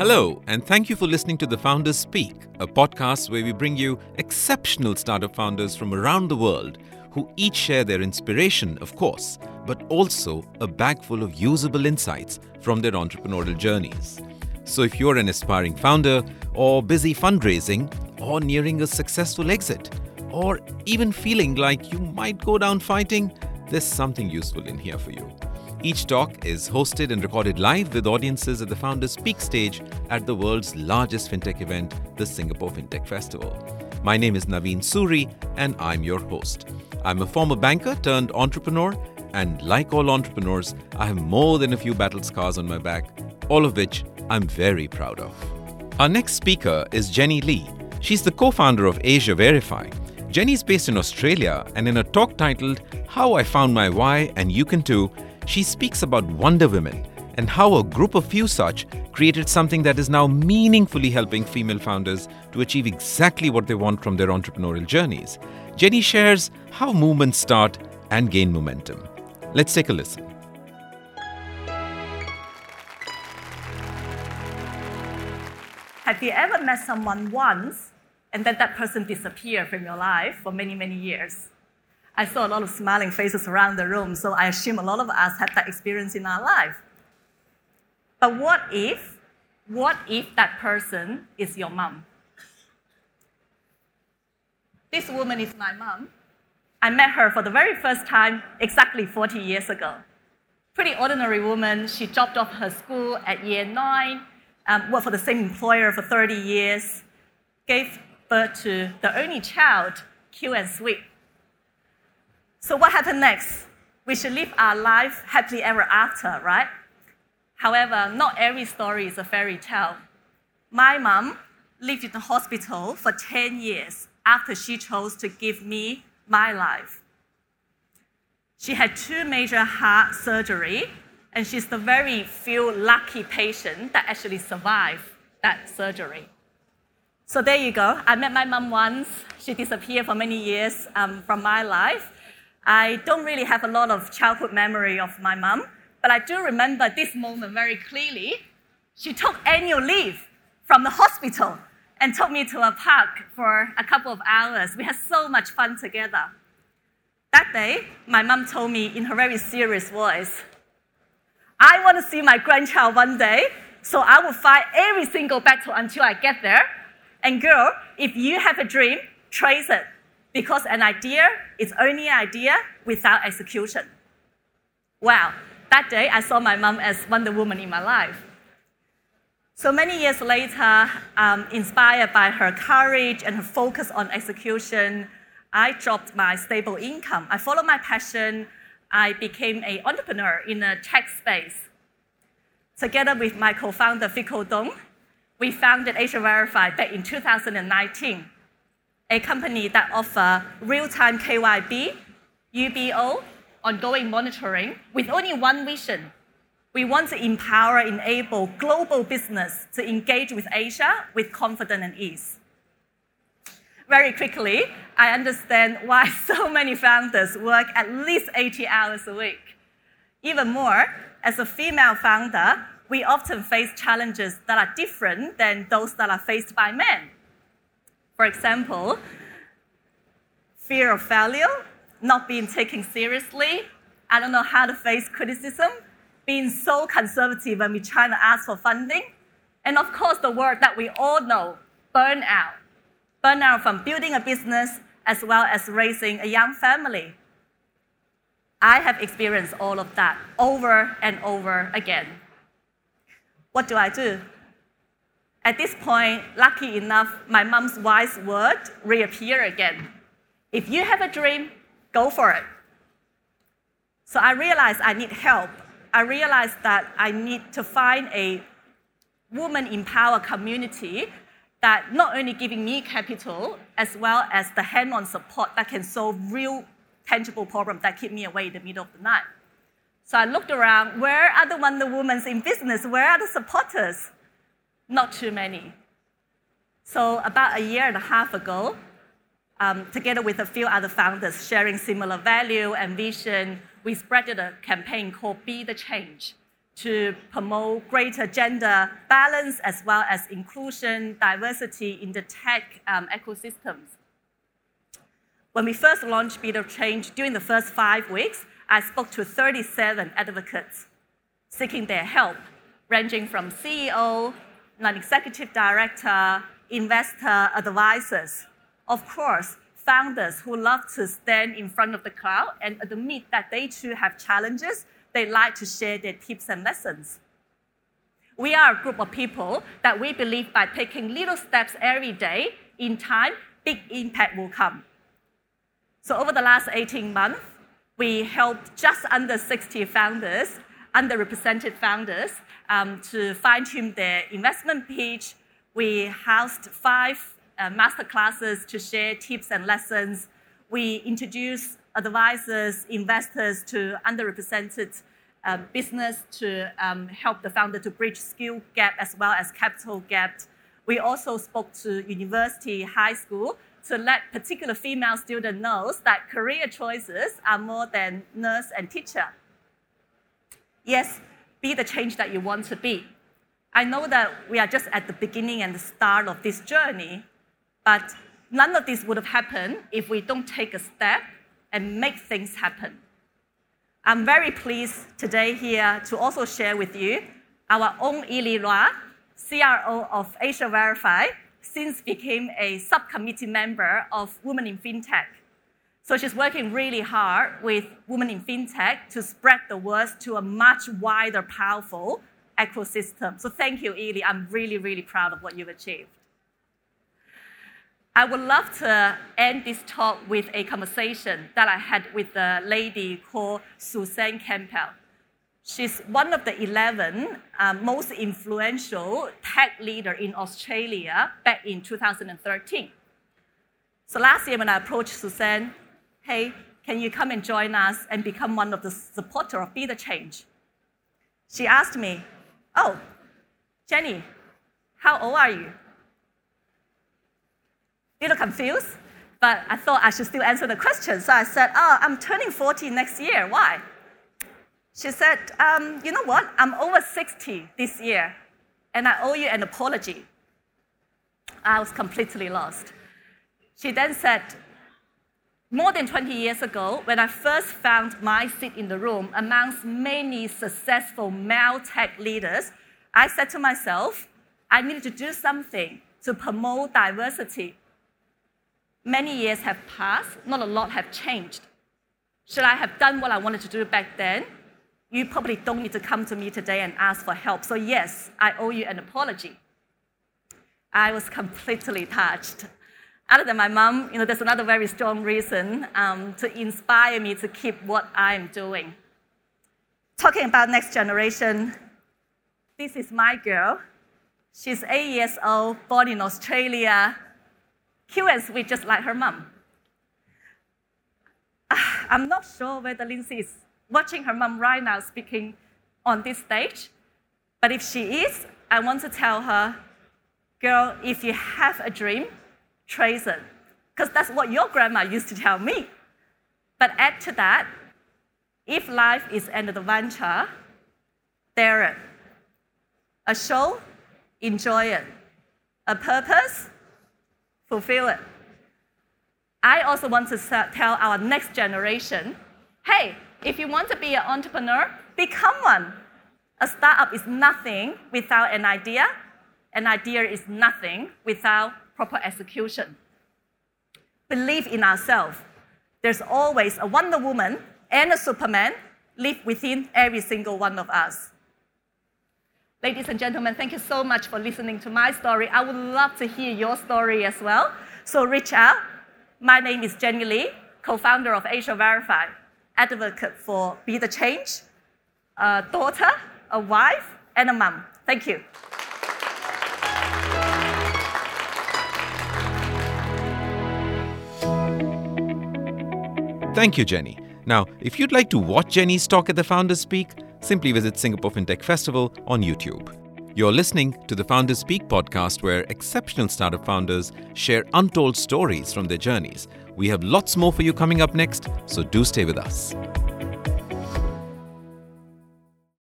Hello, and thank you for listening to The Founders Speak, a podcast where we bring you exceptional startup founders from around the world who each share their inspiration, of course, but also a bag full of usable insights from their entrepreneurial journeys. So, if you're an aspiring founder, or busy fundraising, or nearing a successful exit, or even feeling like you might go down fighting, there's something useful in here for you. Each talk is hosted and recorded live with audiences at the Founders Speak stage at the world's largest fintech event, the Singapore Fintech Festival. My name is Naveen Suri, and I'm your host. I'm a former banker turned entrepreneur, and like all entrepreneurs, I have more than a few battle scars on my back, all of which I'm very proud of. Our next speaker is Jenny Li. She's the co founder of Asia Verify. Jenny is based in Australia, and in a talk titled How I Found My Why and You Can Too, she speaks about Wonder Women and how a group of few such created something that is now meaningfully helping female founders to achieve exactly what they want from their entrepreneurial journeys. Jenny shares how movements start and gain momentum. Let's take a listen. Have you ever met someone once and then that person disappeared from your life for many, many years? I saw a lot of smiling faces around the room, so I assume a lot of us had that experience in our life. But what if, what if that person is your mom? This woman is my mom. I met her for the very first time exactly 40 years ago. Pretty ordinary woman. She dropped off her school at year nine, um, worked for the same employer for 30 years, gave birth to the only child, cute and sweet. So, what happened next? We should live our life happily ever after, right? However, not every story is a fairy tale. My mom lived in the hospital for 10 years after she chose to give me my life. She had two major heart surgery, and she's the very few lucky patient that actually survived that surgery. So there you go. I met my mom once. She disappeared for many years um, from my life. I don't really have a lot of childhood memory of my mom, but I do remember this moment very clearly. She took annual leave from the hospital and took me to a park for a couple of hours. We had so much fun together. That day, my mom told me in her very serious voice, I want to see my grandchild one day, so I will fight every single battle until I get there. And girl, if you have a dream, trace it because an idea is only an idea without execution. Wow, that day I saw my mom as Wonder Woman in my life. So many years later, um, inspired by her courage and her focus on execution, I dropped my stable income. I followed my passion. I became an entrepreneur in the tech space. Together with my co-founder, Fico Dong, we founded Asia Verify back in 2019 a company that offers real-time KYB, UBO, ongoing monitoring with only one vision. We want to empower, enable global business to engage with Asia with confidence and ease. Very quickly, I understand why so many founders work at least 80 hours a week. Even more, as a female founder, we often face challenges that are different than those that are faced by men. For example, fear of failure, not being taken seriously, I don't know how to face criticism, being so conservative when we try to ask for funding, and of course the word that we all know, burnout. Burnout from building a business as well as raising a young family. I have experienced all of that over and over again. What do I do? At this point, lucky enough, my mom's wise word reappear again. If you have a dream, go for it. So I realized I need help. I realized that I need to find a woman empowered community that not only giving me capital as well as the hand-on support that can solve real tangible problems that keep me awake in the middle of the night. So I looked around, where are the Wonder Women in business? Where are the supporters? Not too many. So about a year and a half ago, um, together with a few other founders sharing similar value and vision, we spread a campaign called Be the Change. to promote greater gender balance as well as inclusion, diversity in the tech um, ecosystems. When we first launched Be the Change, during the first five weeks, I spoke to 37 advocates seeking their help, ranging from CEO, non executive director, investor, advisors. Of course, founders who love to stand in front of the crowd and admit that they too have challenges. They like to share their tips and lessons. We are a group of people that we believe by taking little steps every day, in time, big impact will come. So over the last 18 months, we helped just under 60 founders, underrepresented founders, um, to fine tune their investment pitch. We housed five uh, master classes to share tips and lessons. We introduced advisors, investors to underrepresented uh, business to um, help the founder to bridge skill gap as well as capital gap. We also spoke to university, high school to let particular female student knows that career choices are more than nurse and teacher. Yes, be the change that you want to be. I know that we are just at the beginning and the start of this journey, but none of this would have happened if we don't take a step and make things happen. I'm very pleased today here to also share with you our own Ili Lua, CRO of Asia Verify, since became a subcommittee member of Women in FinTech. So she's working really hard with Women in FinTech to spread the word to a much wider, powerful ecosystem. So thank you, Ili. I'm really, really proud of what you've achieved. I would love to end this talk with a conversation that I had with a lady called Suzanne Campbell. She's one of the 11 um, most influential tech leader in Australia back in 2013. So last year when I approached Suzanne, hey, can you come and join us and become one of the supporter of Be the Change? She asked me, oh, Jenny, how old are you? A little confused, but I thought I should still answer the question. So I said, oh, I'm turning 40 next year. Why? She said, um, You know what? I'm over 60 this year, and I owe you an apology. I was completely lost. She then said, More than 20 years ago, when I first found my seat in the room amongst many successful male tech leaders, I said to myself, I needed to do something to promote diversity. Many years have passed, not a lot have changed. Should I have done what I wanted to do back then? you probably don't need to come to me today and ask for help. So, yes, I owe you an apology. I was completely touched. Other than my mom, you know, there's another very strong reason um, to inspire me to keep what I'm doing. Talking about next generation, this is my girl. She's eight years old, born in Australia, cute and sweet, just like her mom. I'm not sure whether Lindsay is watching her mom right now speaking on this stage. But if she is, I want to tell her, girl, if you have a dream, it. Because that's what your grandma used to tell me. But add to that, if life is an adventure, dare it. A show, enjoy it. A purpose, fulfill it. I also want to tell our next generation hey, if you want to be an entrepreneur, become one. A startup is nothing without an idea. An idea is nothing without proper execution. Believe in ourselves. There's always a Wonder Woman and a Superman live within every single one of us. Ladies and gentlemen, thank you so much for listening to my story. I would love to hear your story as well. So reach out. My name is Jenny Li, co-founder of Asia Verify advocate for Be the Change, a daughter, a wife, and a mom. Thank you. Thank you, Jenny. Now, if you'd like to watch Jenny's talk at the Founders Speak, simply visit Singapore FinTech Festival on YouTube. You're listening to the Founders Speak podcast, where exceptional startup founders share untold stories from their journeys we have lots more for you coming up next, so do stay with us.